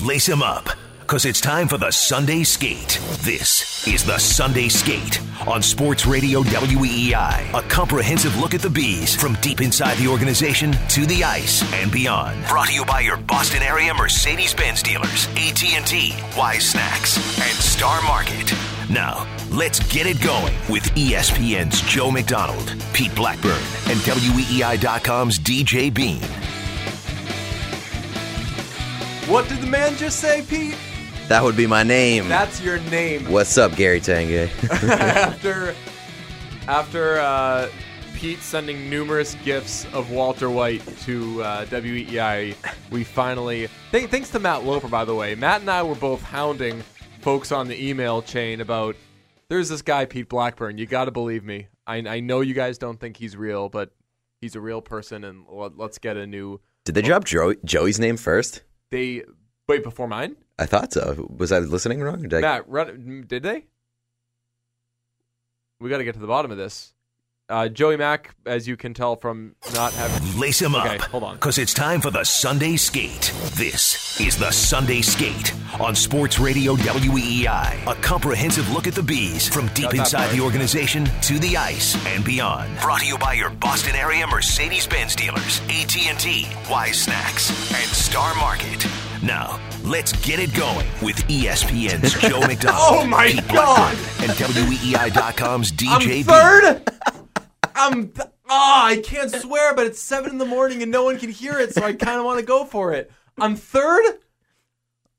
Lace him up, because it's time for the Sunday Skate. This is the Sunday Skate on Sports Radio WEEI. A comprehensive look at the bees from deep inside the organization to the ice and beyond. Brought to you by your Boston area Mercedes-Benz dealers, AT&T, Wise Snacks, and Star Market. Now, let's get it going with ESPN's Joe McDonald, Pete Blackburn, and WEEI.com's DJ Bean. What did the man just say, Pete? That would be my name. That's your name. What's up, Gary Tange? after after uh, Pete sending numerous gifts of Walter White to uh, WEI, we finally th- thanks to Matt Loper, by the way. Matt and I were both hounding folks on the email chain about there's this guy Pete Blackburn. You got to believe me. I, I know you guys don't think he's real, but he's a real person, and let, let's get a new. Did they drop Joey, Joey's name first? They wait before mine. I thought so. Was I listening wrong? Did I- Matt, run, did they? We got to get to the bottom of this. Uh, Joey Mack, as you can tell from not having. Lace him Okay, up. hold on. Because it's time for the Sunday Skate. This is the Sunday Skate on Sports Radio WEEI. A comprehensive look at the bees from deep Got inside part. the organization to the ice and beyond. Brought to you by your Boston area Mercedes-Benz dealers, AT&T, Wise Snacks, and Star Market. Now, let's get it going with ESPN's Joe McDonald. Oh my Pete God! Blackburn, And WEEI.com's DJ I'm Bean. third. I'm. Th- oh, I can't swear, but it's seven in the morning and no one can hear it, so I kind of want to go for it. I'm third.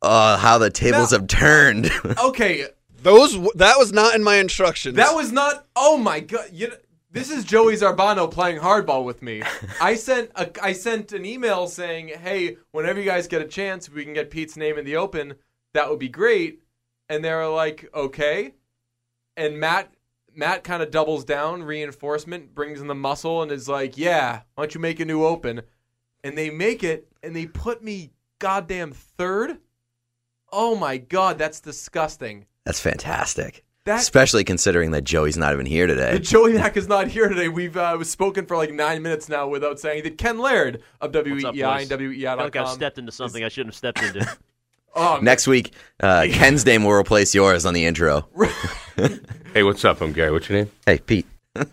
oh, how the tables Now- have turned. Okay, Those that was not in my instructions. that was not. Oh my god! You know, this is Joey Zarbano playing hardball with me. I sent a, I sent an email saying, "Hey, whenever you guys get a chance, if we can get Pete's name in the open, that would be great." And they were like, "Okay." And Matt Matt kind of doubles down, reinforcement, brings in the muscle, and is like, "Yeah, why don't you make a new open?" And they make it, and they put me goddamn third. Oh my god, that's disgusting. That's fantastic. That Especially considering that Joey's not even here The today. Joey Mack is not here today. We've uh, spoken for like nine minutes now without saying that Ken Laird of What's up, WEI and boys? I feel like I've stepped into something I shouldn't have stepped into. Oh, Next week, uh, Ken's name will replace yours on the intro. Hey, what's up? I'm Gary. What's your name? Hey, Pete.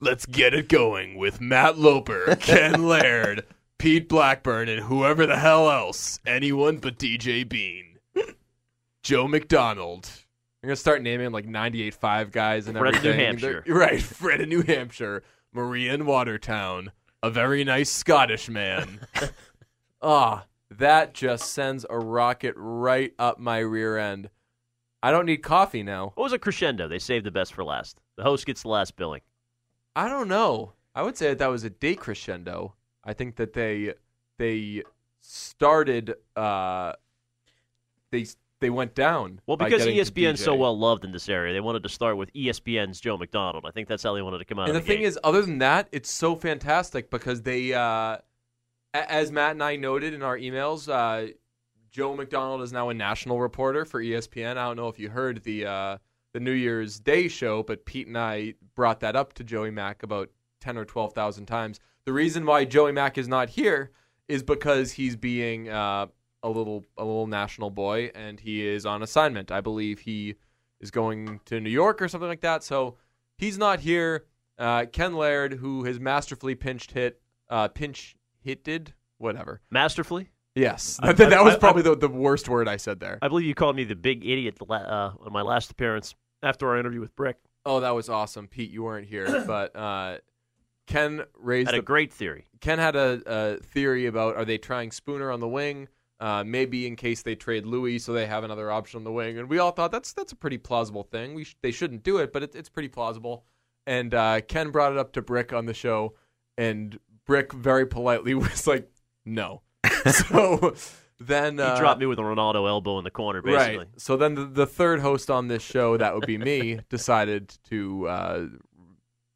let's get it going with Matt Loper, Ken Laird, Pete Blackburn, and whoever the hell else. Anyone but DJ Bean. Joe McDonald. We're gonna start naming like 98.5 guys and Fred in New. Hampshire. They're- Right, Fred in New Hampshire, Maria in Watertown, a very nice Scottish man. Ah, that just sends a rocket right up my rear end. I don't need coffee now. What was a crescendo? They saved the best for last. The host gets the last billing. I don't know. I would say that that was a day crescendo. I think that they they started uh they they went down. Well, because ESPN's so well loved in this area, they wanted to start with ESPN's Joe McDonald. I think that's how they wanted to come out. And the of thing gate. is, other than that, it's so fantastic because they, uh, as Matt and I noted in our emails, uh, Joe McDonald is now a national reporter for ESPN. I don't know if you heard the uh, the New Year's Day show, but Pete and I brought that up to Joey Mack about ten or twelve thousand times. The reason why Joey Mack is not here is because he's being uh, a little a little national boy, and he is on assignment. I believe he is going to New York or something like that. So he's not here. Uh, Ken Laird, who has masterfully pinched hit, uh, pinch hitted, whatever. masterfully. Yes, I- that, that I- was I- probably the, the worst word I said there. I believe you called me the big idiot uh, on my last appearance after our interview with Brick. Oh, that was awesome, Pete. You weren't here, but uh, Ken raised the a great theory. Ken had a, a theory about are they trying Spooner on the wing, uh, maybe in case they trade Loui, so they have another option on the wing. And we all thought that's that's a pretty plausible thing. We sh- they shouldn't do it, but it, it's pretty plausible. And uh, Ken brought it up to Brick on the show, and Brick very politely was like, "No." so then He uh, dropped me with a Rinaldo elbow in the corner, basically. Right. So then the, the third host on this show, that would be me, decided to uh,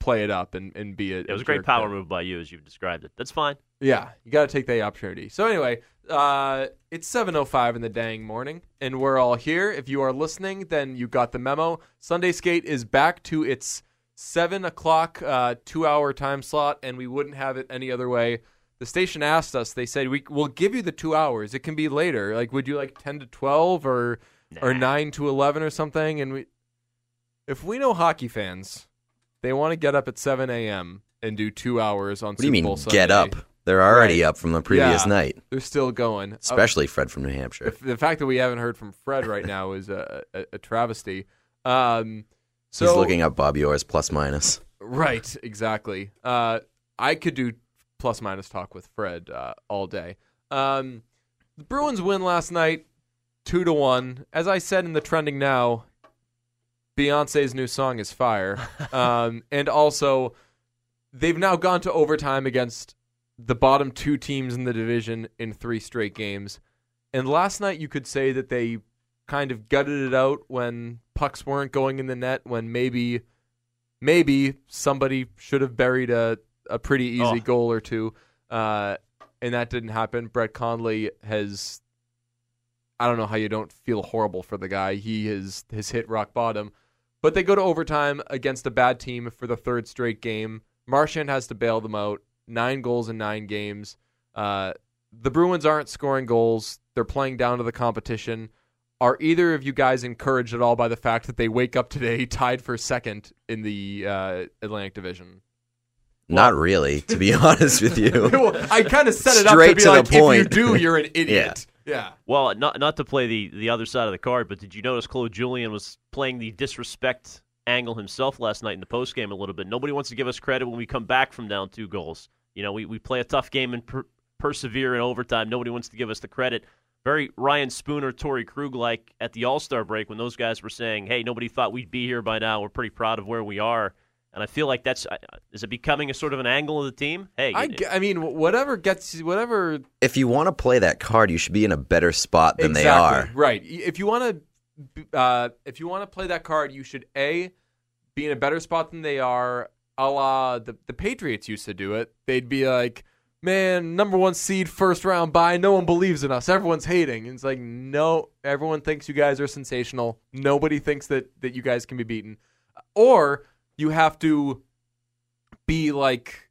play it up and, and be a. It was a great power move by you, as you've described it. That's fine. Yeah, you got to take the opportunity. So anyway, uh, it's 7:05 in the dang morning, and we're all here. If you are listening, then you got the memo. Sunday Skate is back to its seven o'clock uh, two-hour time slot, and we wouldn't have it any other way. the station asked us. They said we will give you the two hours. It can be later. Like, would you like ten to twelve or or nine to eleven or something? And we, if we know hockey fans, they want to get up at seven a.m. and do two hours on What do you mean, Bowl get Sunday. up? They're already Right. up from the previous Yeah. night, They're still going. Uh, especially Fred from New Hampshire. the, the fact that we haven't heard from Fred right now is a, a, a travesty. Um, so He's looking up Bob Yours plus minus. Right, exactly. Uh, I could do plus minus talk with Fred uh, all day. Um, the Bruins win last night, two to one. As I said in the trending now, Beyonce's new song is fire, um, and also they've now gone to overtime against the bottom two teams in the division in three straight games. And last night, you could say that they kind of gutted it out when pucks weren't going in the net, when maybe maybe somebody should have buried a, a pretty easy Oh. goal or two, uh, and that didn't happen. Brett Connolly has. I don't know how you don't feel horrible for the guy. He has has hit rock bottom, but they go to overtime against a bad team for the third straight game. Marchand has to bail them out. Nine goals in nine games. Uh, the Bruins aren't scoring goals. They're playing down to the competition. Are either of you guys encouraged at all by the fact that they wake up today tied for second in the uh, Atlantic Division? Not really, to be honest with you. well, I kind of set it up to be to the like, if you do, you're an idiot. yeah. Well, not not to play the, the other side of the card, but did you notice Claude Julien was playing the disrespect angle himself last night in the post game a little bit? Nobody wants to give us credit when we come back from down two goals. You know, we, we play a tough game and per- persevere in overtime. Nobody wants to give us the credit. Very Ryan Spooner, Torey Krug like at the All Star break when those guys were saying, "Hey, nobody thought we'd be here by now. We're pretty proud of where we are." And I feel like that's uh, is it becoming a sort of an angle of the team? Hey, I, it- g- I mean, whatever gets you- whatever if you want to play that card, you should be in a better spot than they are. Right. If you want to, uh, if you want to play that card, you should a be in a better spot than they are. A la the the Patriots used to do it. They'd be like, "Man, number one seed, first round bye. No one believes in us. Everyone's hating." And it's like, no, everyone thinks you guys are sensational. Nobody thinks that that you guys can be beaten. Or you have to be like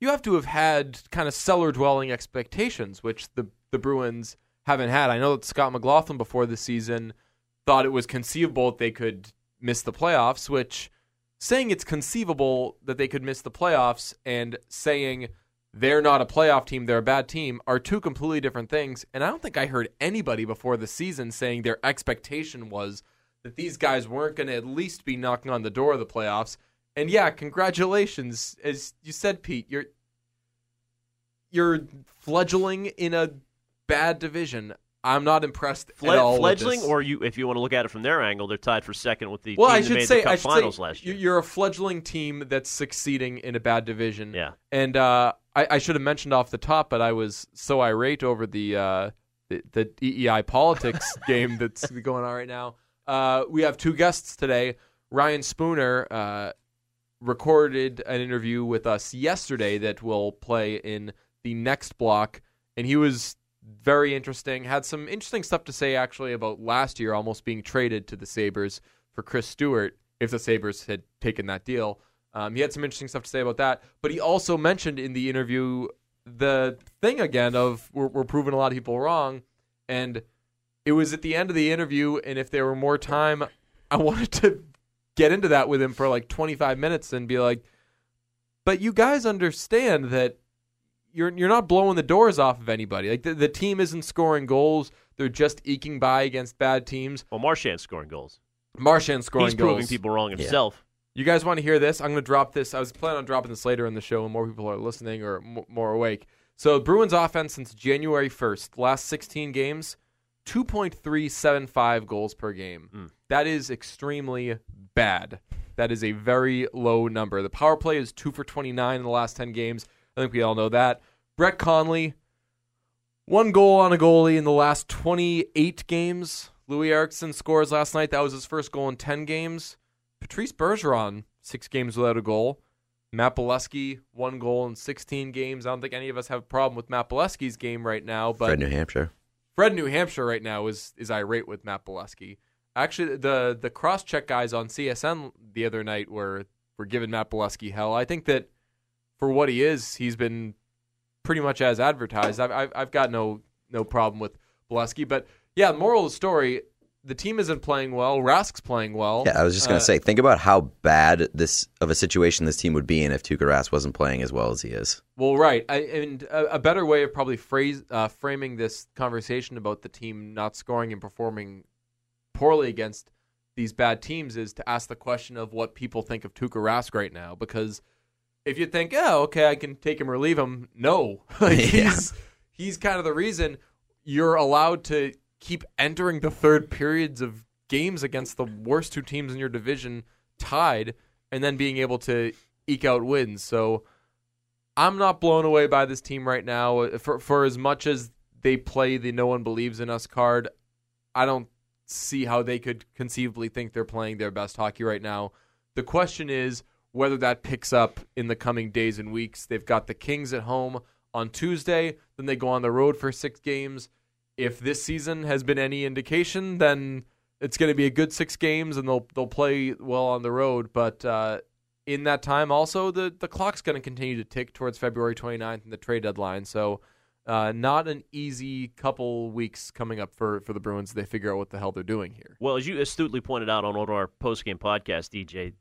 you have to have had kind of cellar dwelling expectations, which the the Bruins haven't had. I know that Scott McLaughlin before the season thought it was conceivable that they could miss the playoffs, which saying it's conceivable that they could miss the playoffs and saying they're not a playoff team, they're a bad team are two completely different things. And I don't think I heard anybody before the season saying their expectation was that these guys weren't going to at least be knocking on the door of the playoffs. And yeah, congratulations. As you said, Pete, you're you're fledgling in a bad division. I'm not impressed Fle- at all. with fledgling, or you, if you want to look at it from their angle, they're tied for second with the well, team I should say, I should Finals say, last year. you're a fledgling team that's succeeding in a bad division. Yeah. and uh, I, I should have mentioned off the top, but I was so irate over the uh, the, the EEI politics game that's going on right now. Uh, we have two guests today. Ryan Spooner uh, recorded an interview with us yesterday that will play in the next block, and he was very interesting. Had some interesting stuff to say actually about last year almost being traded to the Sabres for Chris Stewart if the Sabres had taken that deal. Um, he had some interesting stuff to say about that, but he also mentioned in the interview the thing again of we're, we're proving a lot of people wrong, and it was at the end of the interview. And if there were more time, I wanted to get into that with him for like 25 minutes and be like, but you guys understand that you're you're not blowing the doors off of anybody. Like the, the team isn't scoring goals; they're just eking by against bad teams. well, Marchand's scoring goals. Marchand scoring He's goals. proving people wrong himself. You guys want to hear this? I'm going to drop this. I was planning on dropping this later in the show when more people are listening or m- more awake. So, Bruins offense since January 1st, last 16 games, 2.375 goals per game. Mm. That is extremely bad. That is a very low number. The power play is 2 for 29 in the last 10 games. I think we all know that. Brett Connolly, one goal on a goalie in the last 28 games. Loui Eriksson scores last night. That was his first goal in 10 games. Patrice Bergeron, six games without a goal. Matt Beleskey, one goal in 16 games. I don't think any of us have a problem with Matt Beleskey's game right now, but Fred, New Hampshire. Fred New Hampshire right now is is irate with Matt Beleskey. Actually, the the cross check guys on CSN the other night were were giving Matt Beleskey hell. I think that for what he is, he's been pretty much as advertised. I've I've, I've got no no problem with Beleskey, but yeah, moral of the story: the team isn't playing well. Rask's playing well. Yeah, I was just gonna Uh, say, think about how bad this of a situation this team would be in if Tuukka Rask wasn't playing as well as he is. Well, right, I, and a, a better way of probably phrase uh, framing this conversation about the team not scoring and performing poorly against these bad teams is to ask the question of what people think of Tuukka Rask right now. Because if you think, oh, okay, I can take him or leave him, no, Like, Yeah. he's he's kind of the reason you're allowed to keep entering the third periods of games against the worst two teams in your division tied, and then being able to eke out wins. So. I'm not blown away by this team right now. For for as much as they play the no one believes in us card, I don't see how they could conceivably think they're playing their best hockey right now. The question is whether that picks up in the coming days and weeks. They've got the Kings at home on Tuesday, then they go on the road for 6 games. If this season has been any indication, then it's going to be a good 6 games and they'll they'll play well on the road, but uh in that time also the the clock's going to continue to tick towards February 29th and the trade deadline. So uh, not an easy couple weeks coming up for, for the Bruins. They figure out what the hell they're doing here. Well, as you astutely pointed out on one of our post-game podcasts, DJ,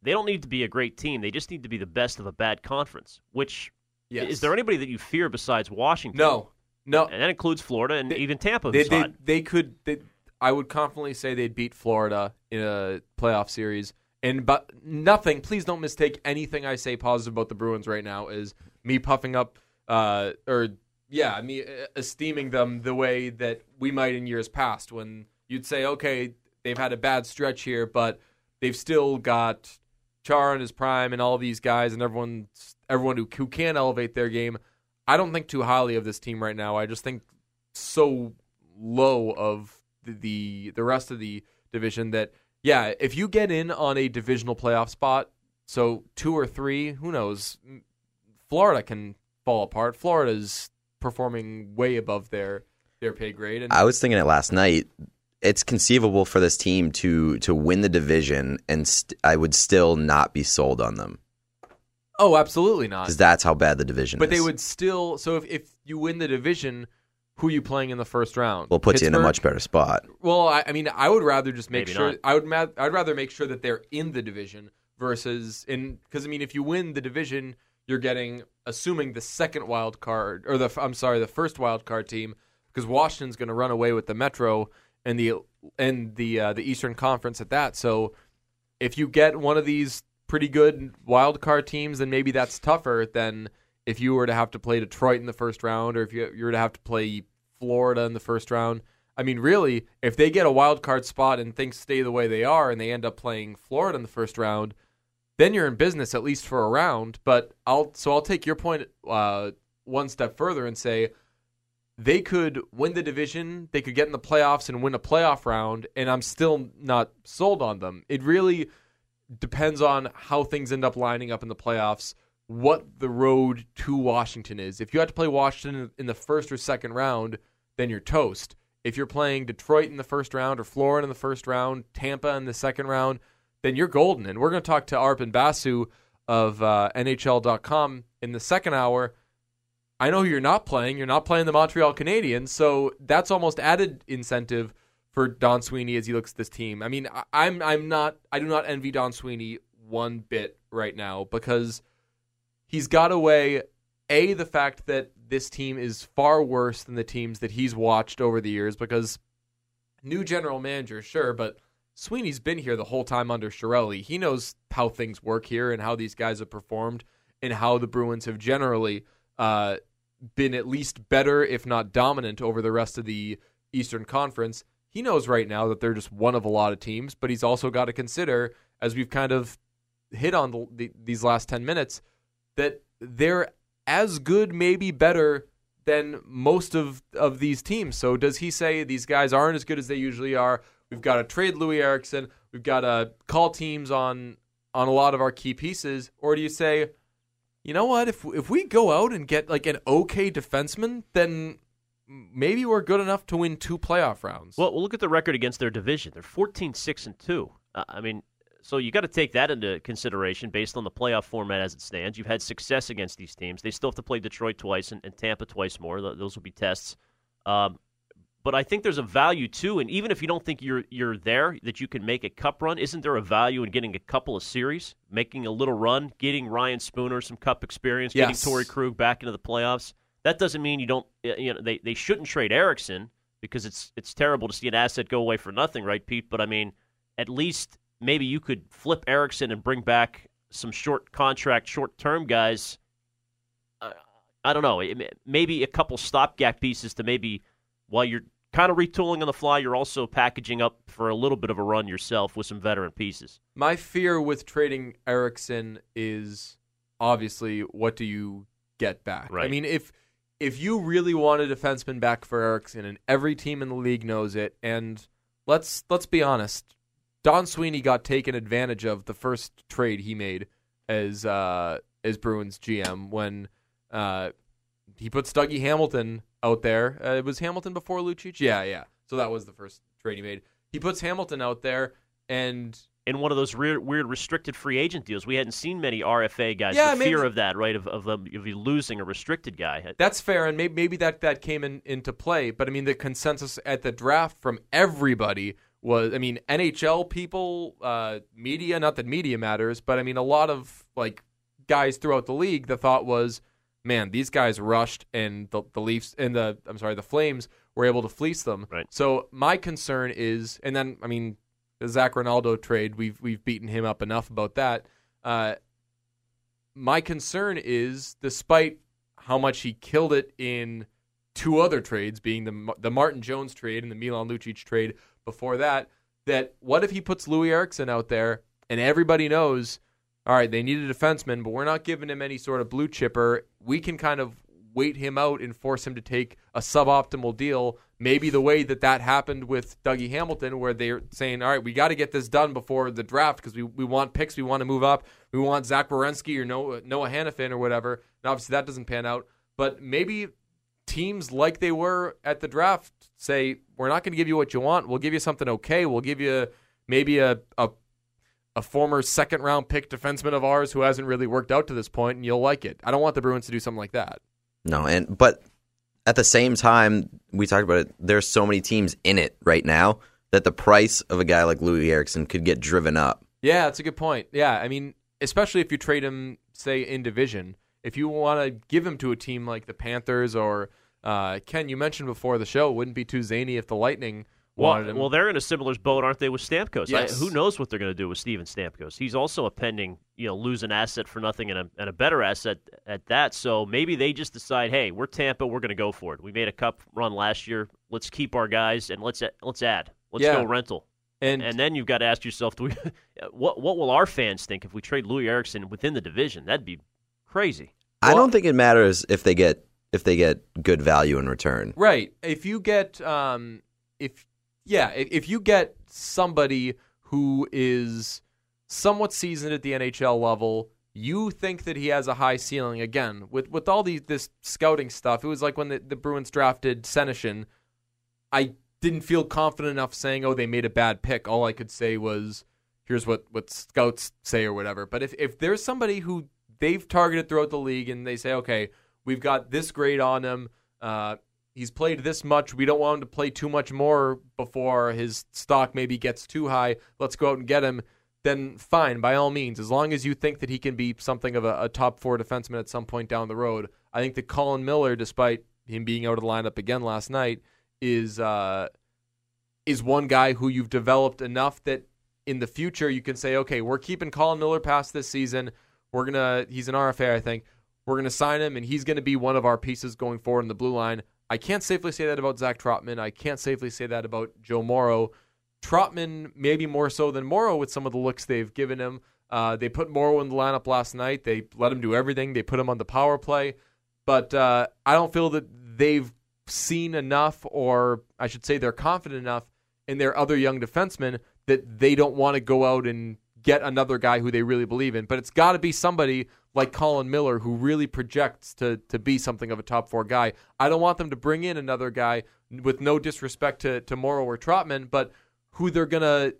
they don't need to be a great team. They just need to be the best of a bad conference. Which is there anybody that you fear besides Washington? No, no. and that includes Florida and They- even Tampa. They, they, they could. They, I would confidently say they'd beat Florida in a playoff series. And but nothing. Please don't mistake anything I say positive about the Bruins right now is me puffing up, uh, or yeah, me uh, esteeming them the way that we might in years past when you'd say, okay, they've had a bad stretch here, but they've still got Char in his prime and all these guys and everyone everyone who, who can elevate their game. I don't think too highly of this team right now. I just think so low of the the, the rest of the division that yeah, if you get in on a divisional playoff spot, so two or three, who knows? Florida can fall apart. Florida's performing way above their their pay grade, and I was thinking it last night. It's conceivable for this team to to win the division, and st- I would still not be sold on them oh, absolutely not. because that's how bad the division But is. they would still. So if if you win the division, who are you playing in the first round? Well, puts you in a much better spot. Well, I, I mean, I would rather just make Maybe sure. not. I would. Ma- I'd rather make sure that they're in the division versus in because I mean, if you win the division, you're getting assuming the second wild card or the I'm sorry, the first wild card team because Washington's going to run away with the Metro and the and the uh, the Eastern Conference at that. So if you get one of these pretty good wild card teams, then maybe that's tougher than if you were to have to play Detroit in the first round, or if you, you were to have to play Florida in the first round. I mean, really, if they get a wild card spot and things stay the way they are, and they end up playing Florida in the first round, then you're in business at least for a round. But I'll so I'll take your point uh, one step further and say they could win the division, they could get in the playoffs and win a playoff round, and I'm still not sold on them. It really depends on how things end up lining up in the playoffs, what the road to Washington is. If you have to play Washington in the first or second round, then you're toast. If you're playing Detroit in the first round or Florida in the first round, Tampa in the second round, then you're golden. And we're going to talk to Arpon Basu of uh, NHL.com in the second hour. I know you're not playing. You're not playing the Montreal Canadiens, so that's almost added incentive for Don Sweeney as he looks at this team. I mean, I- I'm I'm not I do not envy Don Sweeney one bit right now because he's got away a the fact that this team is far worse than the teams that he's watched over the years because new general manager sure, but Sweeney's been here the whole time under Chiarelli. He knows how things work here and how these guys have performed and how the Bruins have generally uh, been at least better, if not dominant, over the rest of the Eastern Conference. He knows right now that they're just one of a lot of teams, but he's also got to consider, as we've kind of hit on the, the, these last 10 minutes, that they're as good, maybe better than most of, of these teams. So does he say these guys aren't as good as they usually are? We've got to trade Loui Eriksson. We've got to call teams on on a lot of our key pieces, or do you say, you know what? If if we go out and get like an okay defenseman, then maybe we're good enough to win two playoff rounds. Well, look at the record against their division. They're 14 6 and 2. Uh, I mean, so you got to take that into consideration based on the playoff format as it stands. You've had success against these teams. They still have to play Detroit twice and, and Tampa twice more. Those will be tests. Um, but I think there's a value too, and even if you don't think you're you're there, that you can make a cup run. Isn't there a value in getting a couple of series, making a little run, getting Ryan Spooner some cup experience, Yes. getting Torey Krug back into the playoffs? That doesn't mean you don't. You know, they they shouldn't trade Eriksson because it's it's terrible to see an asset go away for nothing, right, Pete? But I mean, at least maybe you could flip Eriksson and bring back some short contract, short term guys. Uh, I don't know. It- Maybe a couple stopgap pieces to maybe while you're kind of retooling on the fly, you're also packaging up for a little bit of a run yourself with some veteran pieces. My fear with trading Eriksson is obviously what do you get back? I mean, if if you really want a defenseman back for Eriksson, and every team in the league knows it, and let's let's be honest, Don Sweeney got taken advantage of the first trade he made as uh, as Bruins GM when uh, he puts Dougie Hamilton out there. Uh, it was Hamilton before Lucic, yeah, yeah. So that was the first trade he made. He puts Hamilton out there, and In one of those weird, weird restricted free agent deals, we hadn't seen many RFA guys. Yeah, the fear of that, right? Of of, them, of you losing a restricted guy. That's fair, and maybe, maybe that, that came in, into play. But I mean, the consensus at the draft from everybody was, I mean, NHL people, uh, media. Not that media matters, but I mean, a lot of like guys throughout the league. The thought was, man, these guys rushed, and the the Leafs and the I'm sorry, the Flames were able to fleece them. Right. So my concern is, and then I mean, the Zac Rinaldo trade, we've we've beaten him up enough about that. Uh, my concern is, despite how much he killed it in two other trades, being the the Martin Jones trade and the Milan Lucic trade before that, that what if he puts Loui Eriksson out there and everybody knows, all right, they need a defenseman, but we're not giving him any sort of blue chipper. We can kind of wait him out and force him to take a suboptimal deal. Maybe the way that that happened with Dougie Hamilton, where they're saying, all right, we got to get this done before the draft because we, we want picks, we want to move up, we want Zach Werenski or Noah, Noah Hanifin or whatever. And obviously that doesn't pan out. But maybe teams like they were at the draft say, we're not going to give you what you want. We'll give you something okay. We'll give you maybe a, a a former second round pick defenseman of ours who hasn't really worked out to this point, and you'll like it. I don't want the Bruins to do something like that. No, and but at the same time, we talked about it. There's so many teams in it right now that the price of a guy like Loui Eriksson could get driven up. Yeah, that's a good point. Yeah, I mean, especially if you trade him, say, in division. If you want to give him to a team like the Panthers or uh, Ken, you mentioned before the show, wouldn't be too zany if the Lightning Well, him. well, they're in a similar boat, aren't they, with Stamkos? Yes. I, who knows what they're going to do with Steven Stamkos? He's also a pending, you know, lose an asset for nothing and a, and a better asset at that. So maybe they just decide, hey, we're Tampa, we're going to go for it. We made a cup run last year. Let's keep our guys and let's let's add. Let's Yeah. go rental. and And then you've got to ask yourself, do we, what what will our fans think if we trade Loui Eriksson within the division? That'd be crazy. I Well- don't think it matters if they get if they get good value in return. Right. If you get um if yeah, if, you get somebody who is somewhat seasoned at the NHL level, you think that he has a high ceiling again. With with all these this scouting stuff, it was like when the, the Bruins drafted Senyshyn, I didn't feel confident enough saying, "Oh, they made a bad pick." All I could say was, "Here's what what scouts say or whatever." But if if there's somebody who they've targeted throughout the league and they say, "Okay, we've got this grade on him. Uh, he's played this much. We don't want him to play too much more before his stock maybe gets too high. Let's go out and get him." Then fine, by all means, as long as you think that he can be something of a, a top four defenseman at some point down the road. I think that Colin Miller, despite him being out of the lineup again last night, is uh, is one guy who you've developed enough that in the future you can say, okay, we're keeping Colin Miller past this season. We're gonna he's an RFA, I think. We're gonna sign him, and he's gonna be one of our pieces going forward in the blue line. I can't safely say that about Zach Trotman. I can't safely say that about Joe Morrow. Trotman maybe more so than Morrow with some of the looks they've given him. Uh, they put Morrow in the lineup last night. They let him do everything. They put him on the power play, but uh, I don't feel that they've seen enough, or I should say, they're confident enough in their other young defensemen that they don't want to go out and get another guy who they really believe in. But it's got to be somebody like Colin Miller who really projects to to be something of a top four guy. I don't want them to bring in another guy with no disrespect to to Morrow or Trotman, but who they're gonna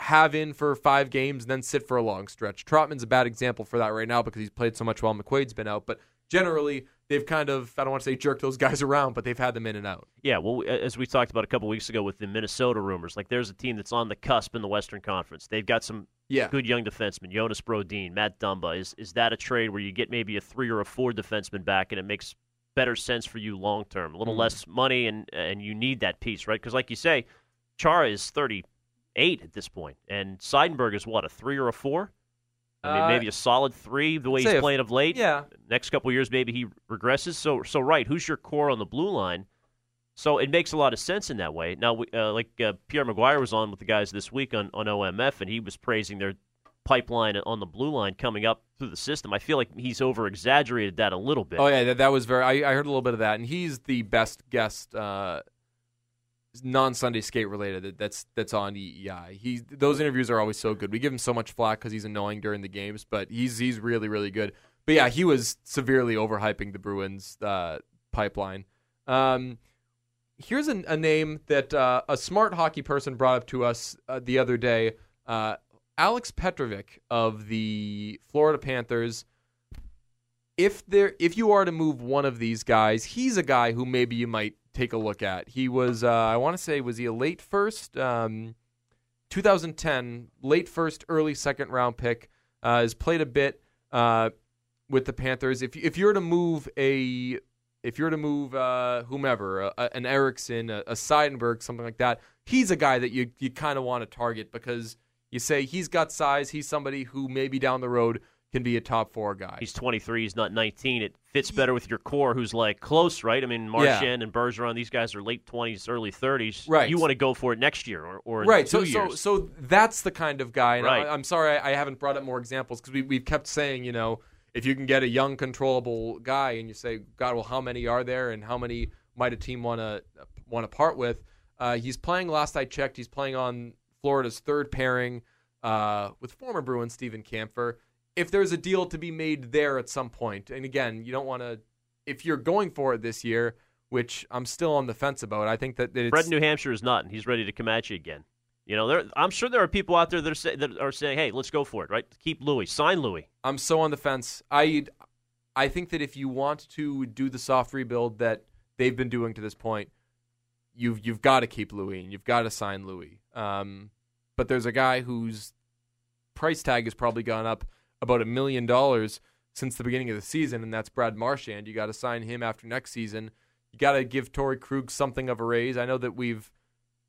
have in for five games and then sit for a long stretch. Trotman's a bad example for that right now because he's played so much while McQuaid's been out. But generally, they've kind of, I don't want to say jerk those guys around, but they've had them in and out. Yeah, well, as we talked about a couple weeks ago with the Minnesota rumors, like there's a team that's on the cusp in the Western Conference. They've got some Yeah. good young defensemen, Jonas Brodin, Matt Dumba. Is is that a trade where you get maybe a three or a four defenseman back, and it makes better sense for you long term? A little Mm-hmm. less money, and and you need that piece, right? Because like you say, Chara is 38 at this point, and Seidenberg is what a three or a four. I mean, Uh, maybe a solid three the way he's a- playing of late. Yeah. Next couple of years, maybe he regresses. So, so right, who's your core on the blue line? So it makes a lot of sense in that way. Now, we, uh, like uh, Pierre McGuire was on with the guys this week on, on OMF, and he was praising their pipeline on the blue line coming up through the system. I feel like he's over exaggerated that a little bit. Oh yeah, that, that was very. I, I heard a little bit of that, and he's the best guest, uh, non Sunday skate related. that- That's that's on EEI. He those interviews are always so good. We give him so much flack because he's annoying during the games, but he's he's really really good. But yeah, he was severely overhyping the Bruins uh, pipeline. Um, here's a, a name that uh, a smart hockey person brought up to us uh, the other day. Uh, Alex Petrovic of the Florida Panthers if there if you are to move one of these guys, he's a guy who maybe you might take a look at. He was uh, I want to say was he a late first um, 2010 late first early second round pick. Uh, has played a bit uh, with the Panthers. If if you're to move a if you're to move uh, whomever an Eriksson, a, a Seidenberg, something like that, he's a guy that you you kind of want to target because you say he's got size. He's somebody who maybe down the road can be a top four guy. He's 23. He's not 19. It fits better with your core, who's like close, right? I mean, Marchand and Bergeron, these guys are late 20s, early 30s. Right. You want to go for it next year or, or in right. two So, so, years. so that's the kind of guy. And Right. I, I'm sorry I, I haven't brought up more examples because we, we've kept saying, you know, if you can get a young, controllable guy, and you say, God, well, how many are there, and how many might a team want to want to part with? Uh, he's playing. Last I checked, he's playing on Florida's third pairing uh, with former Bruin Steven Kampfer. If there's a deal to be made there at some point, and again, you don't want to. If you're going for it this year, which I'm still on the fence about, I think that, that it's Fred New Hampshire is not, and he's ready to come at you again. You know, there, I'm sure there are people out there that are, say, that are saying, "Hey, let's go for it." Right? Keep Loui, sign Loui. I'm so on the fence. I I think that if you want to do the soft rebuild that they've been doing to this point, you've you've got to keep Loui and you've got to sign Loui. Um, but there's a guy whose price tag has probably gone up about a million dollars since the beginning of the season, and that's Brad Marchand. You got to sign him after next season. You got to give Torey Krug something of a raise. I know that we've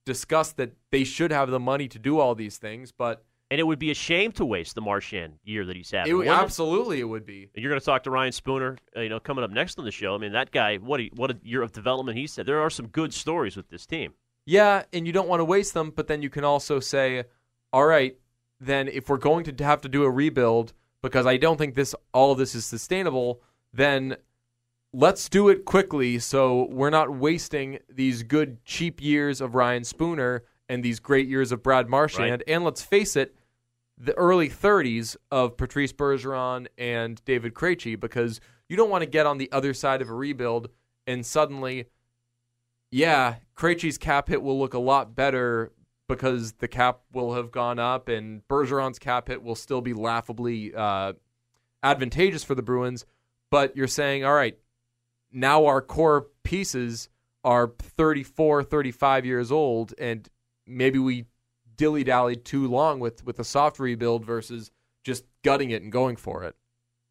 discussed that they should have the money to do all these things, but And it would be a shame to waste the Marchand year that he's having. it, absolutely it would be. You're going to talk to Ryan Spooner, uh, you know, coming up next on the show. I mean, that guy, what a, what a year of development he said. There are some good stories with this team. Yeah, and you don't want to waste them, but then you can also say, all right, then if we're going to have to do a rebuild because I don't think this all of this is sustainable, then let's do it quickly so we're not wasting these good cheap years of Ryan Spooner and these great years of Brad Marchand. And let's face it, the early 30s of Patrice Bergeron and David Krejci because you don't want to get on the other side of a rebuild and suddenly yeah, Krejci's cap hit will look a lot better because the cap will have gone up, and Bergeron's cap hit will still be laughably uh, advantageous for the Bruins. But you're saying, all right, now our core pieces are 34, 35 years old, and maybe we dilly dallied too long with with a soft rebuild versus just gutting it and going for it.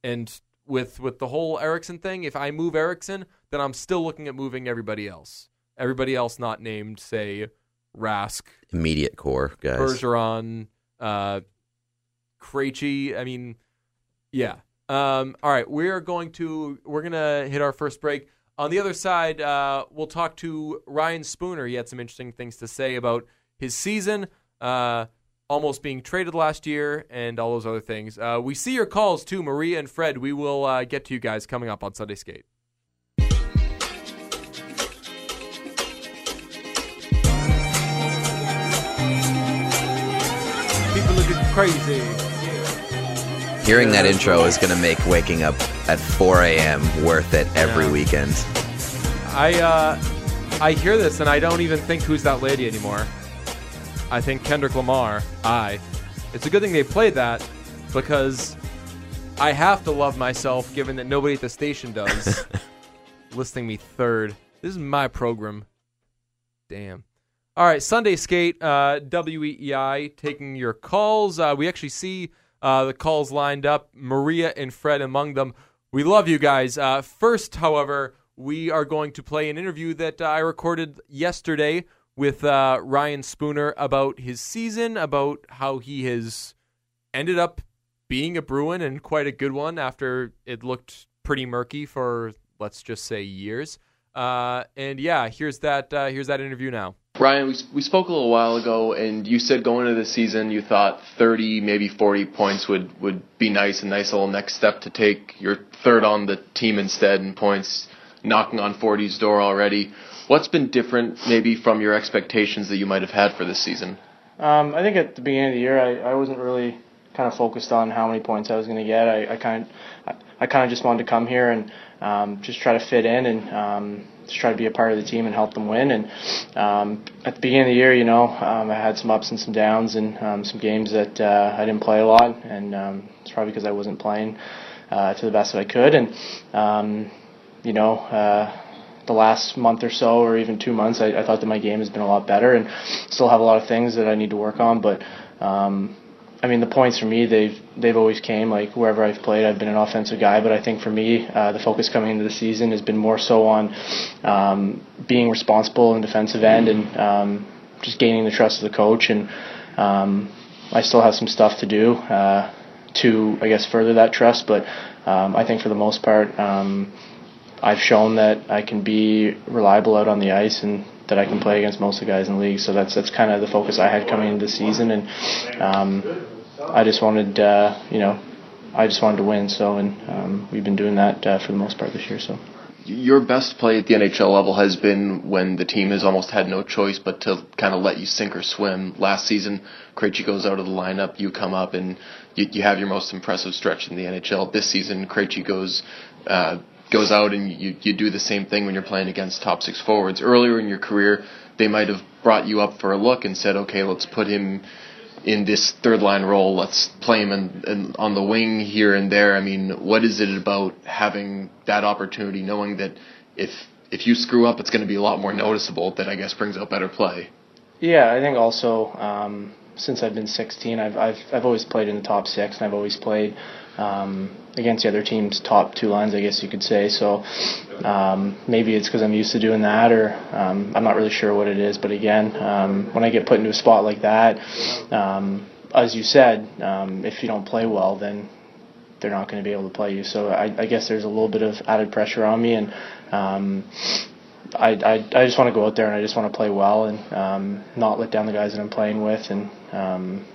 And with with the whole Eriksson thing, if I move Eriksson, then I'm still looking at moving everybody else. Everybody else not named, say Rask, Immediate core guys. Bergeron, uh, Krejci. I mean, yeah. Um, all right, we're going to we're gonna hit our first break. On the other side, uh, we'll talk to Ryan Spooner. He had some interesting things to say about his season, uh, almost being traded last year, and all those other things. Uh, we see your calls too, Maria and Fred. We will uh, get to you guys coming up on Sunday Skate. Looking crazy. Hearing that intro is going to make waking up at 4 a.m. worth it every Yeah. weekend. I uh, I hear this and I don't even think who's that lady anymore. I think Kendrick Lamar. I. It's a good thing they played that because I have to love myself, given that nobody at the station does. listing me third. This is my program. Damn. All right, Sunday Skate, uh, WEEI, taking your calls. Uh, we actually see uh, the calls lined up, Maria and Fred among them. We love you guys. Uh, first, however, we are going to play an interview that I recorded yesterday with uh, Ryan Spooner about his season, about how he has ended up being a Bruin and quite a good one after it looked pretty murky for, let's just say, years. Uh, and yeah, here's that. Uh, here's that interview now. Ryan, we, we spoke a little while ago, and you said going into the season you thought 30, maybe 40 points would, would be nice, a nice little next step to take. You're third on the team instead in points, knocking on 40's door already. What's been different, maybe from your expectations that you might have had for this season? Um, I think at the beginning of the year, I, I wasn't really kind of focused on how many points I was going to get. I, I kind of I, I kind of just wanted to come here and um, just try to fit in and um, just try to be a part of the team and help them win. And um, at the beginning of the year, you know, um, I had some ups and some downs and um, some games that uh, I didn't play a lot, and um, it's probably because I wasn't playing uh, to the best that I could. And um, you know. Uh, the last month or so, or even two months, I, I thought that my game has been a lot better, and still have a lot of things that I need to work on. But um, I mean, the points for me, they've they've always came like wherever I've played. I've been an offensive guy, but I think for me, uh, the focus coming into the season has been more so on um, being responsible in defensive end and um, just gaining the trust of the coach. And um, I still have some stuff to do uh, to, I guess, further that trust. But um, I think for the most part, um, I've shown that I can be reliable out on the ice and that I can play against most of the guys in the league. So that's that's kind of the focus I had coming into the season, and um, I just wanted, uh, you know, I just wanted to win. So, and um, we've been doing that uh, for the most part this year. So. Your best play at the NHL level has been when the team has almost had no choice but to kind of let you sink or swim. Last season, Krejci goes out of the lineup, you come up and you, you have your most impressive stretch in the NHL. This season, Krejci goes uh, goes out and you, you do the same thing when you're playing against top six forwards. Earlier in your career, they might have brought you up for a look and said, okay, let's put him in this third line role. Let's play him in, in, on the wing here and there. I mean, what is it about having that opportunity, knowing that if if you screw up, it's going to be a lot more noticeable. That I guess brings out better play. Yeah, I think also um, since I've been 16, I've I've I've always played in the top six, and I've always played um, against the other team's top two lines, I guess you could say. So um, maybe it's because I'm used to doing that, or um, I'm not really sure what it is. But again, um, when I get put into a spot like that, um, as you said, um, if you don't play well, then they're not going to be able to play you. So I, I guess there's a little bit of added pressure on me, and I, I I just want to go out there and I just want to play well and not let down the guys that I'm playing with, and um,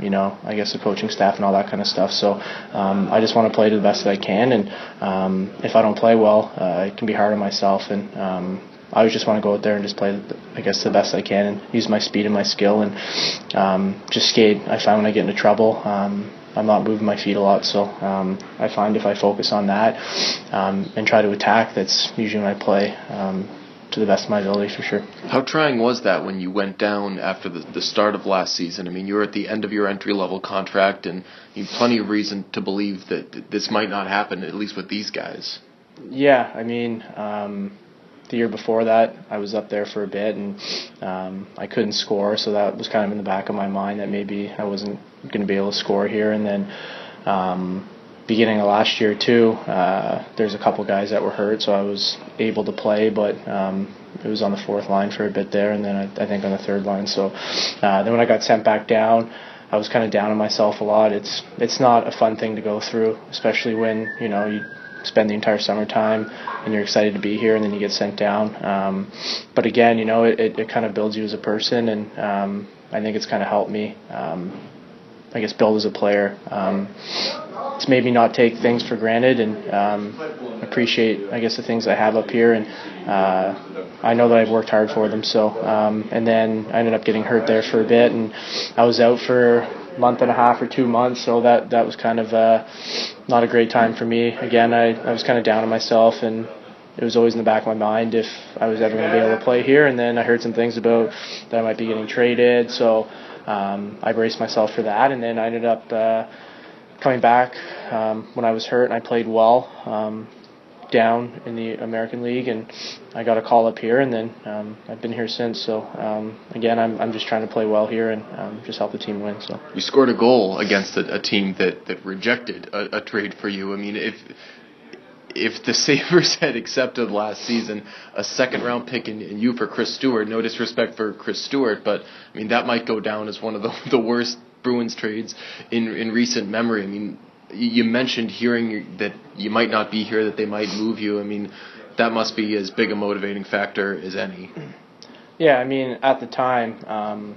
you know, I guess the coaching staff and all that kind of stuff. So um, I just want to play to the best that I can, and um, if I don't play well, uh, it can be hard on myself. And um, I just want to go out there and just play, I guess, the best I can, and use my speed and my skill, and um, just skate. I find when I get into trouble. Um, I'm not moving my feet a lot, so um, I find if I focus on that and try to attack, that's usually when I play. To the best of my ability for sure. How trying was that when you went down after the, the start of last season? I mean, you were at the end of your entry level contract, and you have plenty of reason to believe that this might not happen, at least with these guys. Yeah, I mean, um, the year before that, I was up there for a bit, and um, I couldn't score, so that was kind of in the back of my mind that maybe I wasn't going to be able to score here, and then. Um, beginning of last year too. Uh, there's a couple guys that were hurt, so I was able to play, but um, it was on the fourth line for a bit there, and then I, I think on the third line. So uh, then when I got sent back down, I was kind of down on myself a lot. It's it's not a fun thing to go through, especially when you know you spend the entire summertime and you're excited to be here, and then you get sent down. Um, but again, you know, it, it, it kind of builds you as a person, and um, I think it's kind of helped me. Um, I guess build as a player. Um, to maybe not take things for granted and um, appreciate, I guess, the things I have up here. And uh, I know that I've worked hard for them. So, um, and then I ended up getting hurt there for a bit, and I was out for a month and a half or two months. So that that was kind of uh, not a great time for me. Again, I, I was kind of down on myself and it was always in the back of my mind if I was ever going to be able to play here. And then I heard some things about that I might be getting traded, so um, I braced myself for that. And then I ended up uh, coming back um, when I was hurt, and I played well. Um, down in the American League, and I got a call up here, and then um, I've been here since. So um, again, I'm I'm just trying to play well here and um, just help the team win. So you scored a goal against a, a team that that rejected a, a trade for you. I mean, if if the Sabres had accepted last season a second round pick and you for Chris Stewart, no disrespect for Chris Stewart, but I mean that might go down as one of the the worst Bruins trades in in recent memory. I mean, you mentioned hearing that you might not be here, that they might move you. I mean, that must be as big a motivating factor as any. Yeah, I mean, at the time, um,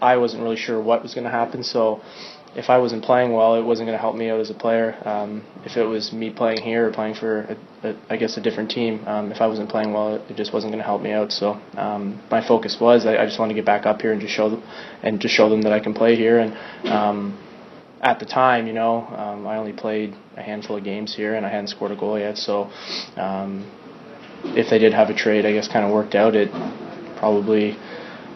I wasn't really sure what was going to happen. So, if I wasn't playing well, it wasn't going to help me out as a player. Um, if it was me playing here or playing for, a, a, I guess, a different team, um, if I wasn't playing well, it just wasn't going to help me out. So, um, my focus was I, I just wanted to get back up here and just show them, and just show them that I can play here. And um, at the time, you know, um, I only played a handful of games here, and I hadn't scored a goal yet. So, um, if they did have a trade, I guess kind of worked out. It probably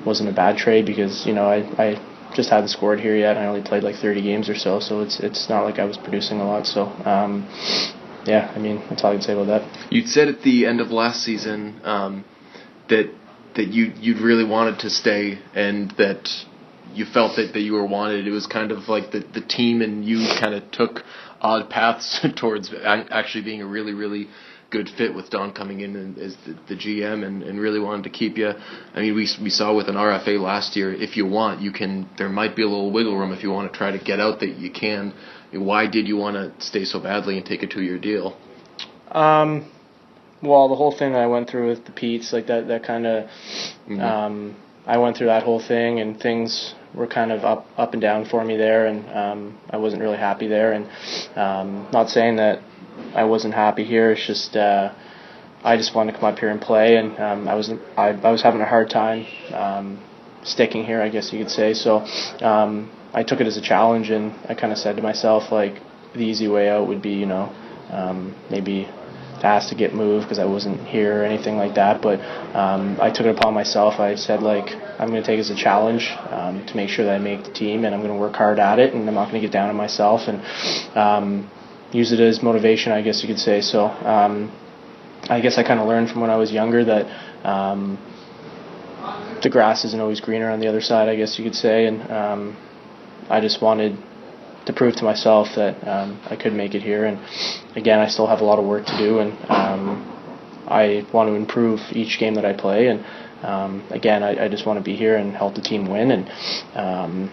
wasn't a bad trade because you know I, I just hadn't scored here yet. I only played like 30 games or so, so it's it's not like I was producing a lot. So. Um, yeah, I mean that's all I can say about that. You'd said at the end of last season um, that that you you'd really wanted to stay and that you felt that, that you were wanted. It was kind of like the, the team and you kind of took odd paths towards actually being a really, really good fit with Don coming in as the, the GM and, and really wanted to keep you. I mean, we, we saw with an RFA last year, if you want, you can, there might be a little wiggle room if you want to try to get out that you can. Why did you want to stay so badly and take a two year deal? Um, well, the whole thing that I went through with the Petes, like that, that kind of, mm-hmm. um, I went through that whole thing and things were kind of up up and down for me there, and um, I wasn't really happy there. And um, not saying that I wasn't happy here. It's just uh, I just wanted to come up here and play, and um, I was I, I was having a hard time um, sticking here, I guess you could say. So um, I took it as a challenge, and I kind of said to myself like the easy way out would be you know um, maybe asked to get moved because I wasn't here or anything like that. But um, I took it upon myself. I said like I'm going to take it as a challenge um, to make sure that I make the team, and I'm going to work hard at it, and I'm not going to get down on myself and um, use it as motivation, I guess you could say. So um, I guess I kind of learned from when I was younger that. Um, the grass isn't always greener on the other side, I guess you could say, and um, I just wanted to prove to myself that um, I could make it here. And again, I still have a lot of work to do, and um, I want to improve each game that I play. And um, again, I, I, just want to be here and help the team win. And um,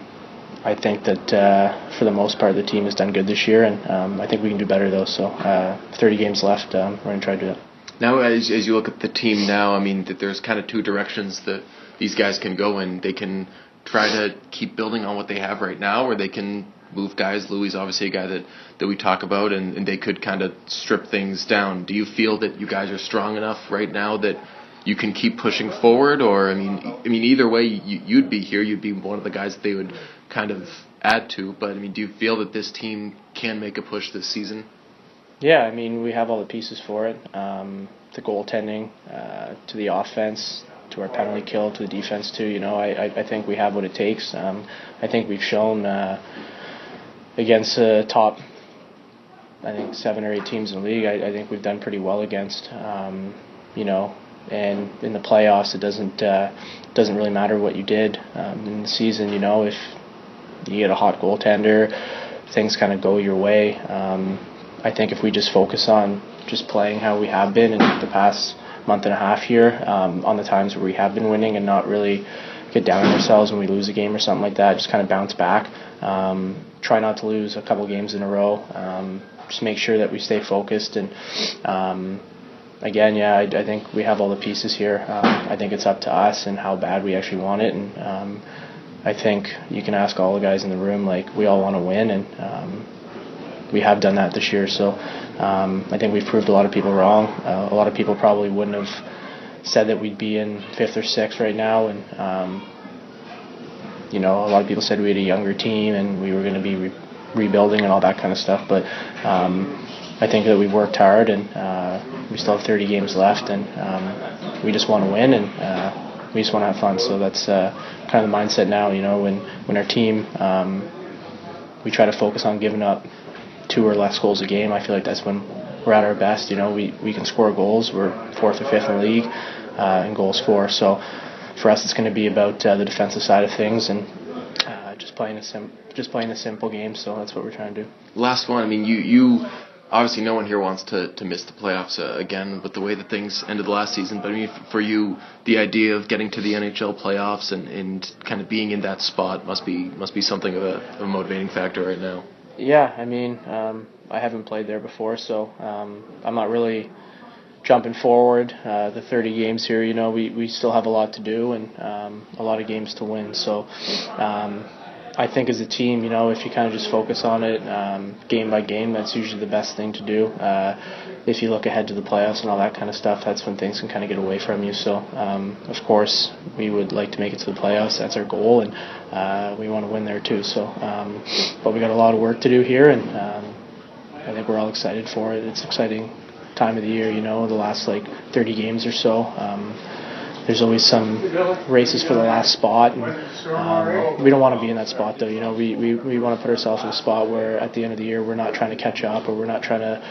I think that uh, for the most part, the team has done good this year, and um, I think we can do better though. So, uh, 30 games left. Um, we're going to try to do that. Now, as, as you look at the team now, I mean, that there's kind of two directions that these guys can go in. They can try to keep building on what they have right now, or they can move guys. Loui obviously a guy that, that we talk about, and, and they could kind of strip things down. Do you feel that you guys are strong enough right now that you can keep pushing forward, or I mean, I mean either way, you, you'd be here. You'd be one of the guys that they would kind of add to. But I mean, do you feel that this team can make a push this season? Yeah, I mean, we have all the pieces for it. Um, the goaltending, uh, to the offense, to our penalty kill, to the defense too. You know, I, I, I think we have what it takes. Um, I think we've shown. Uh, against the top, I think seven or eight teams in the league. I, I think we've done pretty well against. Um, you know, and in the playoffs, it doesn't uh, doesn't really matter what you did um, in the season. You know, if you get a hot goaltender, things kind of go your way. Um, I think if we just focus on just playing how we have been in the past month and a half here, um, on the times where we have been winning, and not really get down on ourselves when we lose a game or something like that, just kind of bounce back. Um, try not to lose a couple games in a row. Um, just make sure that we stay focused and. Um, again, yeah, I, I, think we have all the pieces here. Um, I think it's up to us and how bad we actually want it. And um, I think you can ask all the guys in the room, like, we all want to win, and um, we have done that this year. So um, I think we've proved a lot of people wrong. Uh, a lot of people probably wouldn't have said that we'd be in fifth or sixth right now, and um, you know, a lot of people said we had a younger team and we were going to be re- rebuilding and all that kind of stuff. But um, I think that we've worked hard and uh, we still have 30 games left, and um, we just want to win and uh, we just want to have fun. So that's uh, kind of the mindset now. You know, when when our team um, we try to focus on giving up two or less goals a game, I feel like that's when we're at our best. You know, we we can score goals. We're fourth or fifth in the league uh, in goals for. So for us, it's going to be about uh, the defensive side of things and uh, just playing a sim- just playing a simple game. So that's what we're trying to do. Last one. I mean, you you obviously no one here wants to, to miss the playoffs uh, again with the way that things ended last season. But I mean, for you, the idea of getting to the NHL playoffs and, and kind of being in that spot must be must be something of a, a motivating factor right now. Yeah, I mean, um, I haven't played there before, so um, I'm not really jumping forward. Uh, the 30 games here, you know, we, we still have a lot to do and um, a lot of games to win. So um, I think as a team, you know, if you kind of just focus on it um, game by game, that's usually the best thing to do. Uh, if you look ahead to the playoffs and all that kind of stuff, that's when things can kind of get away from you. So, um, of course, we would like to make it to the playoffs. That's our goal, and uh, we want to win there too. So, um, but we got a lot of work to do here, and um, I think we're all excited for it. It's exciting time of the year, you know, the last like 30 games or so. Um, there's always some races for the last spot, and um, we don't want to be in that spot though. You know, we, we, we want to put ourselves in a spot where at the end of the year we're not trying to catch up or we're not trying to,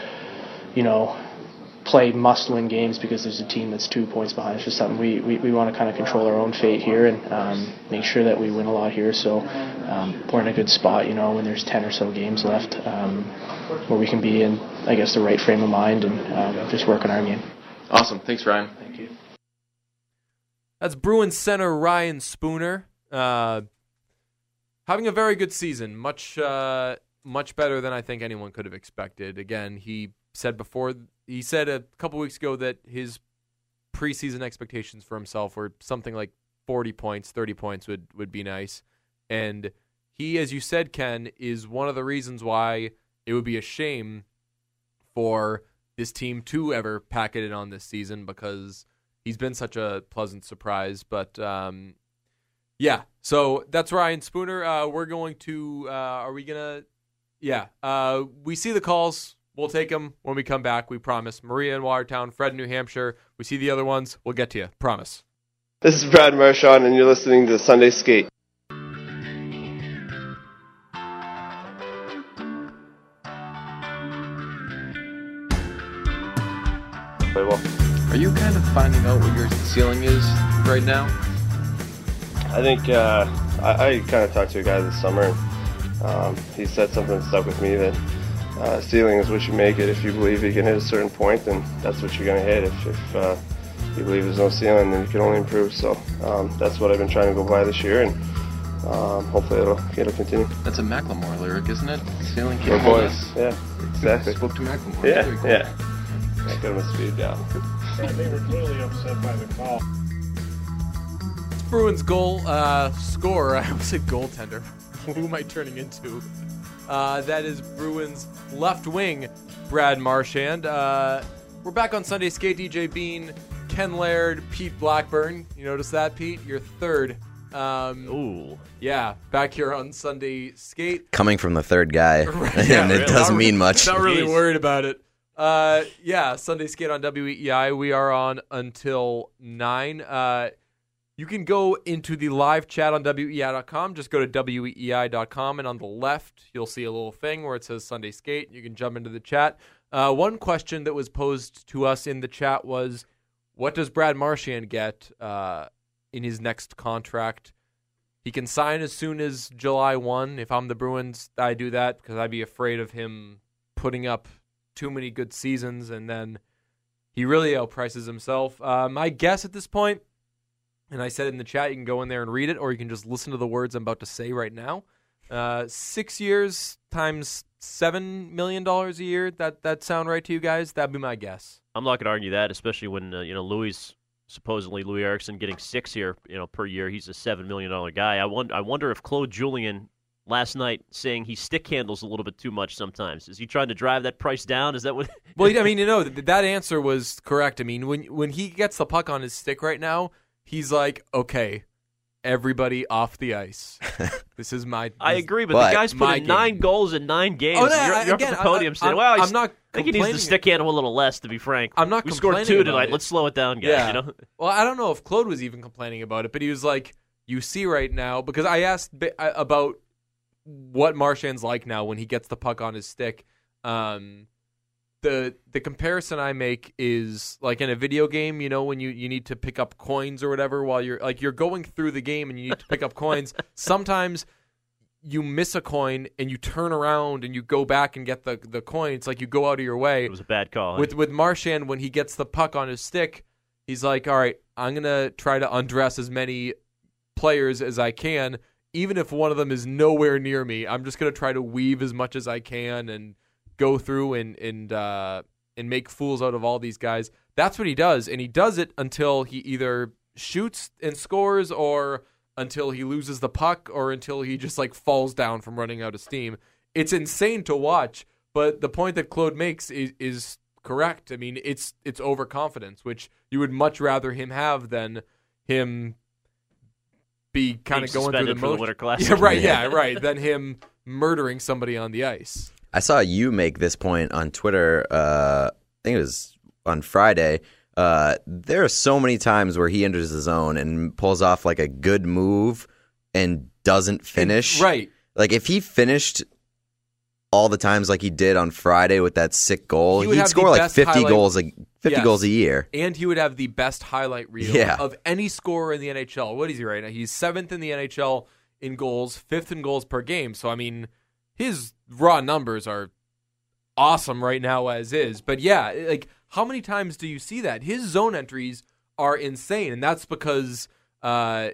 you know, play must-win games because there's a team that's two points behind. It's just something we, we, we want to kind of control our own fate here and um, make sure that we win a lot here. So um, we're in a good spot, you know, when there's 10 or so games left, um, where we can be in, I guess, the right frame of mind and um, just work on our game. Awesome. Thanks, Ryan. Thank you. That's Bruins center Ryan Spooner. Uh, having a very good season, much uh, much better than I think anyone could have expected. Again, he said before he said a couple weeks ago that his preseason expectations for himself were something like 40 points, 30 points would would be nice. And he as you said Ken is one of the reasons why it would be a shame for this team to ever pack it in on this season because he's been such a pleasant surprise. But um, yeah, so that's Ryan Spooner. Uh, we're going to. Uh, are we gonna? Yeah, uh, we see the calls. We'll take them when we come back. We promise. Maria in Watertown, Fred in New Hampshire. We see the other ones. We'll get to you. Promise. This is Brad Marchand, and you're listening to Sunday Skate. Play well. Are you kind of finding out what your ceiling is right now? I think uh, I, I kind of talked to a guy this summer. And, um, he said something that stuck with me that uh, ceiling is what you make it. If you believe you can hit a certain point, then that's what you're going to hit. If, if uh, you believe there's no ceiling, then you can only improve. So um, that's what I've been trying to go by this year, and um, hopefully it'll it'll continue. That's a Macklemore lyric, isn't it? Ceiling can't hold boys. us. Yeah, exactly. Spoke to Macklemore. Yeah, yeah. I got him a speed down. They were clearly upset by the call. It's Bruins goal uh, scorer. I almost said goaltender. Who am I turning into? Uh, that is Bruins left wing, Brad Marchand. Uh, we're back on Sunday Skate. DJ Bean, Ken Laird, Pete Blackburn. You notice that, Pete? You're third. Um, Ooh. Yeah, back here on Sunday Skate. Coming from the third guy, and Yeah, it really. doesn't Not- mean much. Not really worried about it. Uh, yeah, Sunday Skate on WEEI. We are on until nine. Uh, you can go into the live chat on WEEI.com. Just go to WEEI.com, and on the left, you'll see a little thing where it says Sunday Skate. You can jump into the chat. Uh, one question that was posed to us in the chat was What does Brad Marchand get uh, in his next contract? He can sign as soon as July 1. If I'm the Bruins, I do that because I'd be afraid of him putting up too many good seasons and then he really outprices himself. Uh, my guess at this point, and I said in the chat, you can go in there and read it, or you can just listen to the words I'm about to say right now. Uh, six years times seven million dollars a year. That that sound right to you guys? That'd be my guess. I'm not going to argue that, especially when uh, you know Loui supposedly Loui Eriksson getting six here, you know, per year. He's a seven million dollar guy. I wonder, I wonder if Claude Julien last night saying he stick handles a little bit too much sometimes. Is he trying to drive that price down? Is that what? Well, I mean, you know, that answer was correct. I mean, when when he gets the puck on his stick right now, he's like, okay, everybody off the ice. this is my. I agree, but, But- the guy's put My in game. nine goals in nine games. Oh, no, you're, I- you're again, up at the podium I- saying, I'm- "Well, I'm not I think he needs to stick handle a little less." To be frank, I'm not We scored complaining two tonight. it. Let's slow it down, guys. Yeah. You know, Well, I don't know if Claude was even complaining about it, but he was like, "You see right now," because I asked about what Marchand's like now when he gets the puck on his stick. Um, the the comparison I make is like in a video game, you know, when you, you need to pick up coins or whatever while you're like you're going through the game and you need to pick up coins. Sometimes you miss a coin and you turn around and you go back and get the the coin. It's like you go out of your way. it was a bad call. With with Marchand, when he gets the puck on his stick, he's like, "All right, I'm gonna try to undress as many players as I can, even if one of them is nowhere near me. I'm just gonna try to weave as much as I can and go through and and uh, and make fools out of all these guys. That's what he does, and he does it until he either shoots and scores, or until he loses the puck, or until he just like falls down from running out of steam. It's insane to watch, but the point that Claude makes is, is correct. I mean, it's it's overconfidence, which you would much rather him have than him be kind of going through the suspended for the motion. Winter Classic. Yeah, right. Yeah, right. Than him murdering somebody on the ice. I saw you make this point on Twitter. Uh, I think it was on Friday. Uh, there are so many times where he enters the zone and pulls off like a good move and doesn't finish. Right. Like if he finished all the times like he did on Friday with that sick goal, He would have the score like best 50 highlight- goals, like 50 Yes. goals a year. And he would have the best highlight reel Yeah. of any scorer in the NHL. What is he right now? He's seventh in the NHL in goals, fifth in goals per game. So I mean, his raw numbers are awesome right now as is. But yeah, like how many times do you see that? His zone entries are insane, and that's because uh,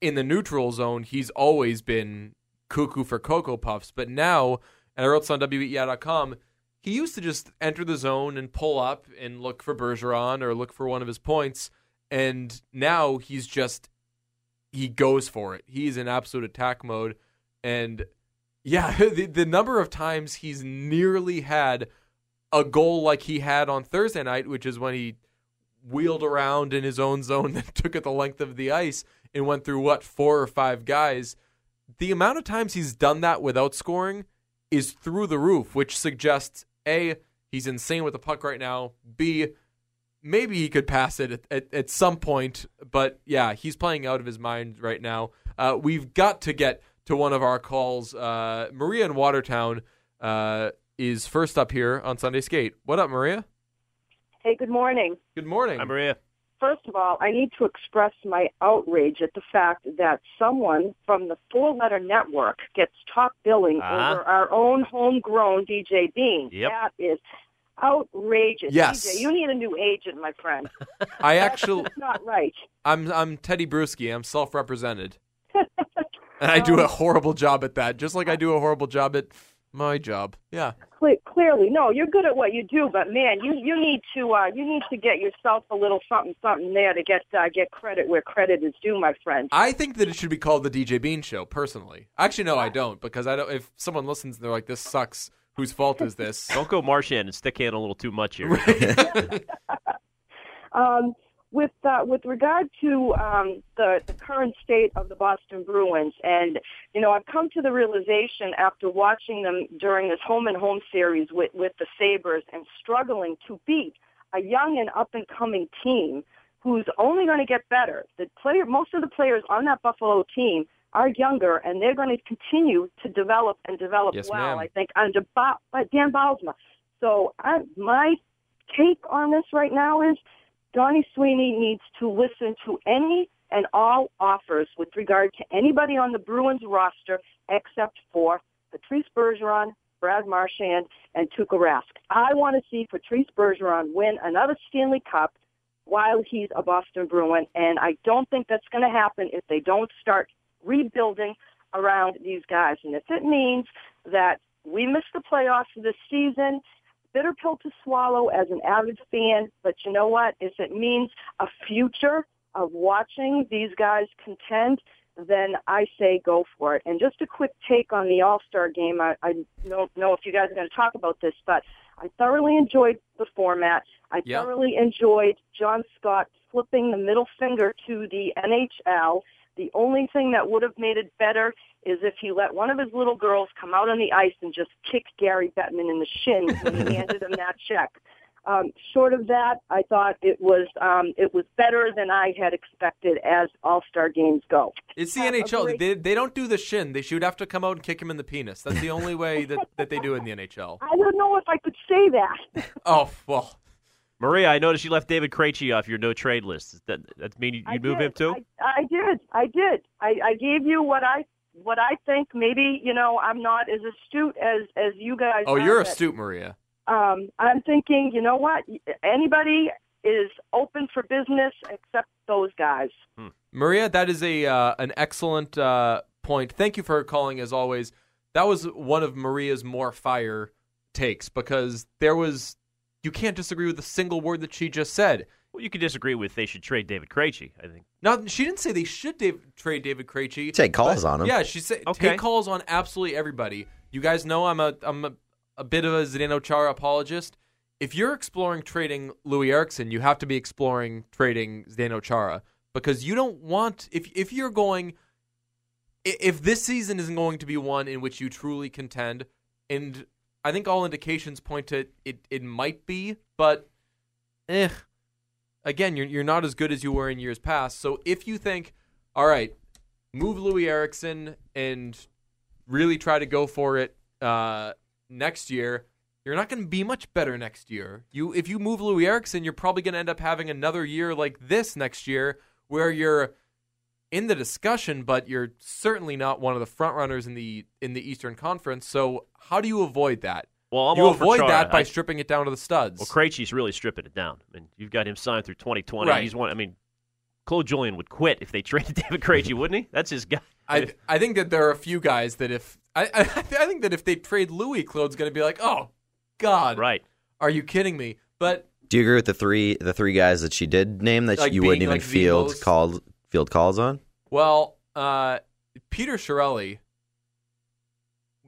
in the neutral zone he's always been cuckoo for cocoa puffs. But now, and I wrote this on WEEI.com. He used to just enter the zone and pull up and look for Bergeron or look for one of his points, and now he's just he goes for it. He's in absolute attack mode, and yeah, the, the number of times he's nearly had a goal like he had on Thursday night, which is when he wheeled around in his own zone and took it the length of the ice and went through what four or five guys. The amount of times he's done that without scoring is through the roof, which suggests a he's insane with the puck right now. B maybe he could pass it at, at, at some point, but yeah, he's playing out of his mind right now. Uh, we've got to get to one of our calls. Uh, Maria in Watertown uh, is first up here on Sunday Skate. What up, Maria? Hey, good morning. Good morning. Hi, Maria. First of all, I need to express my outrage at the fact that someone from the Four Letter Network gets top billing Uh-huh. over our own homegrown DJ Bean. Yep. That is outrageous. Yes. DJ, you need a new agent, my friend. I actually, That's not right. I'm I'm Tedy Bruschi. I'm self-represented, and I do a horrible job at that, just like I do a horrible job at my job. Yeah. Cle- clearly, no, you're good at what you do, but man, you you need to uh, you need to get yourself a little something something there to get uh, get credit where credit is due, my friend. I think that it should be called the DJ Bean Show. Personally, actually, no, I don't because I don't. If someone listens, they're like, "This sucks." Whose fault is this? Don't go Marchand and stick handle a little too much here. Um, with uh, with regard to um, the the current state of the Boston Bruins, and you know, I've come to the realization after watching them during this home and home series with with the Sabres and struggling to beat a young and up and coming team who's only going to get better. The player, most of the players on that Buffalo team are younger, and they're going to continue to develop and develop Yes, well. ma'am. I think under ba- by Dan Bylsma. So I, my take on this right now is Donnie Sweeney needs to listen to any and all offers with regard to anybody on the Bruins roster except for Patrice Bergeron, Brad Marchand, and Tuukka Rask. I want to see Patrice Bergeron win another Stanley Cup while he's a Boston Bruin, and I don't think that's going to happen if they don't start rebuilding around these guys. And if it means that we miss the playoffs this season, bitter pill to swallow as an avid fan, but you know what? If it means a future of watching these guys contend, then I say go for it. And just a quick take on the All-Star game. I, I don't know if you guys are going to talk about this, but I thoroughly enjoyed the format. I Yeah. thoroughly enjoyed John Scott flipping the middle finger to the NHL The only thing that would have made it better is if he let one of his little girls come out on the ice and just kick Gary Bettman in the shin when he handed him that check. Um, short of that, I thought it was um, it was better than I had expected as All Star games go. It's the Have NHL. great- They, they don't do the shin. They should have to come out and kick him in the penis. That's the only way that, that they do in the NHL. I don't know if I could say that. Oh well, Maria, I noticed you left David Krejci off your no trade list. Does that that mean you'd move did. him too? I, I did. I did. I, I gave you what I what I think. Maybe you know I'm not as astute as as you guys. oh, are, you're but, astute, Maria. Um, I'm thinking. You know what? Anybody is open for business except those guys. Maria, that is a uh, an excellent uh, point. Thank you for calling as always. That was one of Maria's more fire takes because there was you can't disagree with a single word that she just said. Well, you could disagree with they should trade David Krejci. I think. Now she didn't say they should Dave, trade David Krejci. Take calls but- on him. Yeah, she said Okay. take calls on absolutely everybody. You guys know I'm a I'm a, a bit of a Zdeno Chara apologist. If you're exploring trading Loui Eriksson, you have to be exploring trading Zdeno Chara because you don't want if if you're going if this season isn't going to be one in which you truly contend, and I think all indications point to it it might be, but eh, again, you're you're not as good as you were in years past. So if you think, all right, move Loui Eriksson and really try to go for it uh, next year, you're not going to be much better next year. You if you move Loui Eriksson, you're probably going to end up having another year like this next year where you're in the discussion, but you're certainly not one of the front runners in the in the Eastern Conference. So how do you avoid that? Well, I'm you all avoid Chara. that by I- stripping it down to the studs. Well, Krejci's really stripping it down. I mean, you've got him signed through 2020. Right. He's one. I mean, Claude Julien would quit if they traded David Krejci, wouldn't he? That's his guy. I I think that there are a few guys that if I I, I think that if they trade Loui, Claude's going to be like, oh God, right? Are you kidding me? But Do you agree with the three the three guys that she did name that Like you wouldn't even like field most- called field calls on? well, uh, Peter Chiarelli,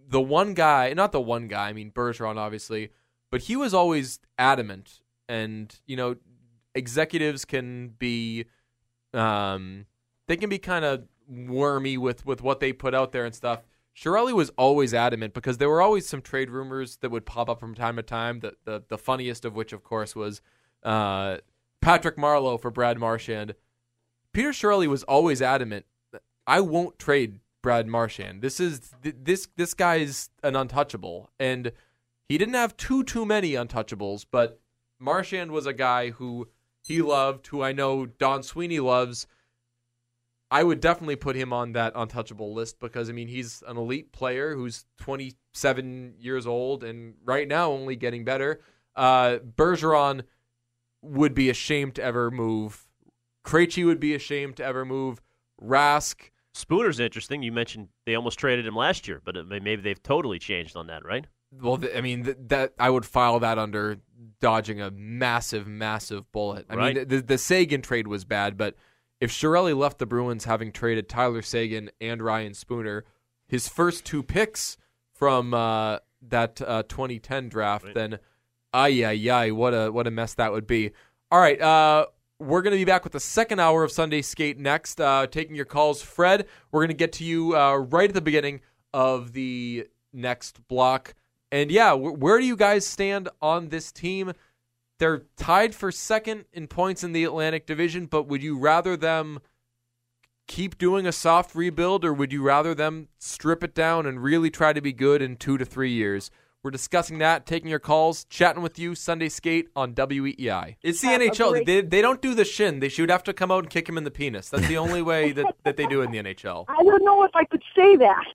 the one guy, not the one guy. I mean Bergeron, obviously, but he was always adamant, and you know, executives can be, um, they can be kind of wormy with with what they put out there and stuff. Chiarelli was always adamant because there were always some trade rumors that would pop up from time to time. The the, the funniest of which, of course, was uh, Patrick Marleau for Brad Marchand. Peter Chiarelli was always adamant. I won't trade Brad Marchand. This is th- this this guy's an untouchable, and he didn't have too too many untouchables, but Marchand was a guy who he loved, who I know Don Sweeney loves. I would definitely put him on that untouchable list because I mean he's an elite player who's 27 years old and right now only getting better. Uh, Bergeron would be ashamed to ever move. Krejci would be ashamed to ever move. Rask. Spooner's interesting. You mentioned they almost traded him last year, but maybe they've totally changed on that, right? Well, I mean th- that I would file that under dodging a massive, massive bullet. I Right. mean the the Seguin trade was bad, but if Chiarelli left the Bruins having traded Tyler Seguin and Ryan Spooner, his first two picks from uh, that uh, 2010 draft, then ay ay ay, what a what a mess that would be. All right, uh, we're going to be back with the second hour of Sunday Skate next, uh, taking your calls. Fred, we're going to get to you uh, right at the beginning of the next block. And yeah, wh- where do you guys stand on this team? They're tied for second in points in the Atlantic Division, but would you rather them keep doing a soft rebuild or would you rather them strip it down and really try to be good in two to three years? We're discussing that, taking your calls, chatting with you Sunday Skate on WEEI. It's the Have NHL. They, they don't do the shin. They should have to come out and kick him in the penis. That's the only way that, that they do in the NHL. I don't know if I could say that.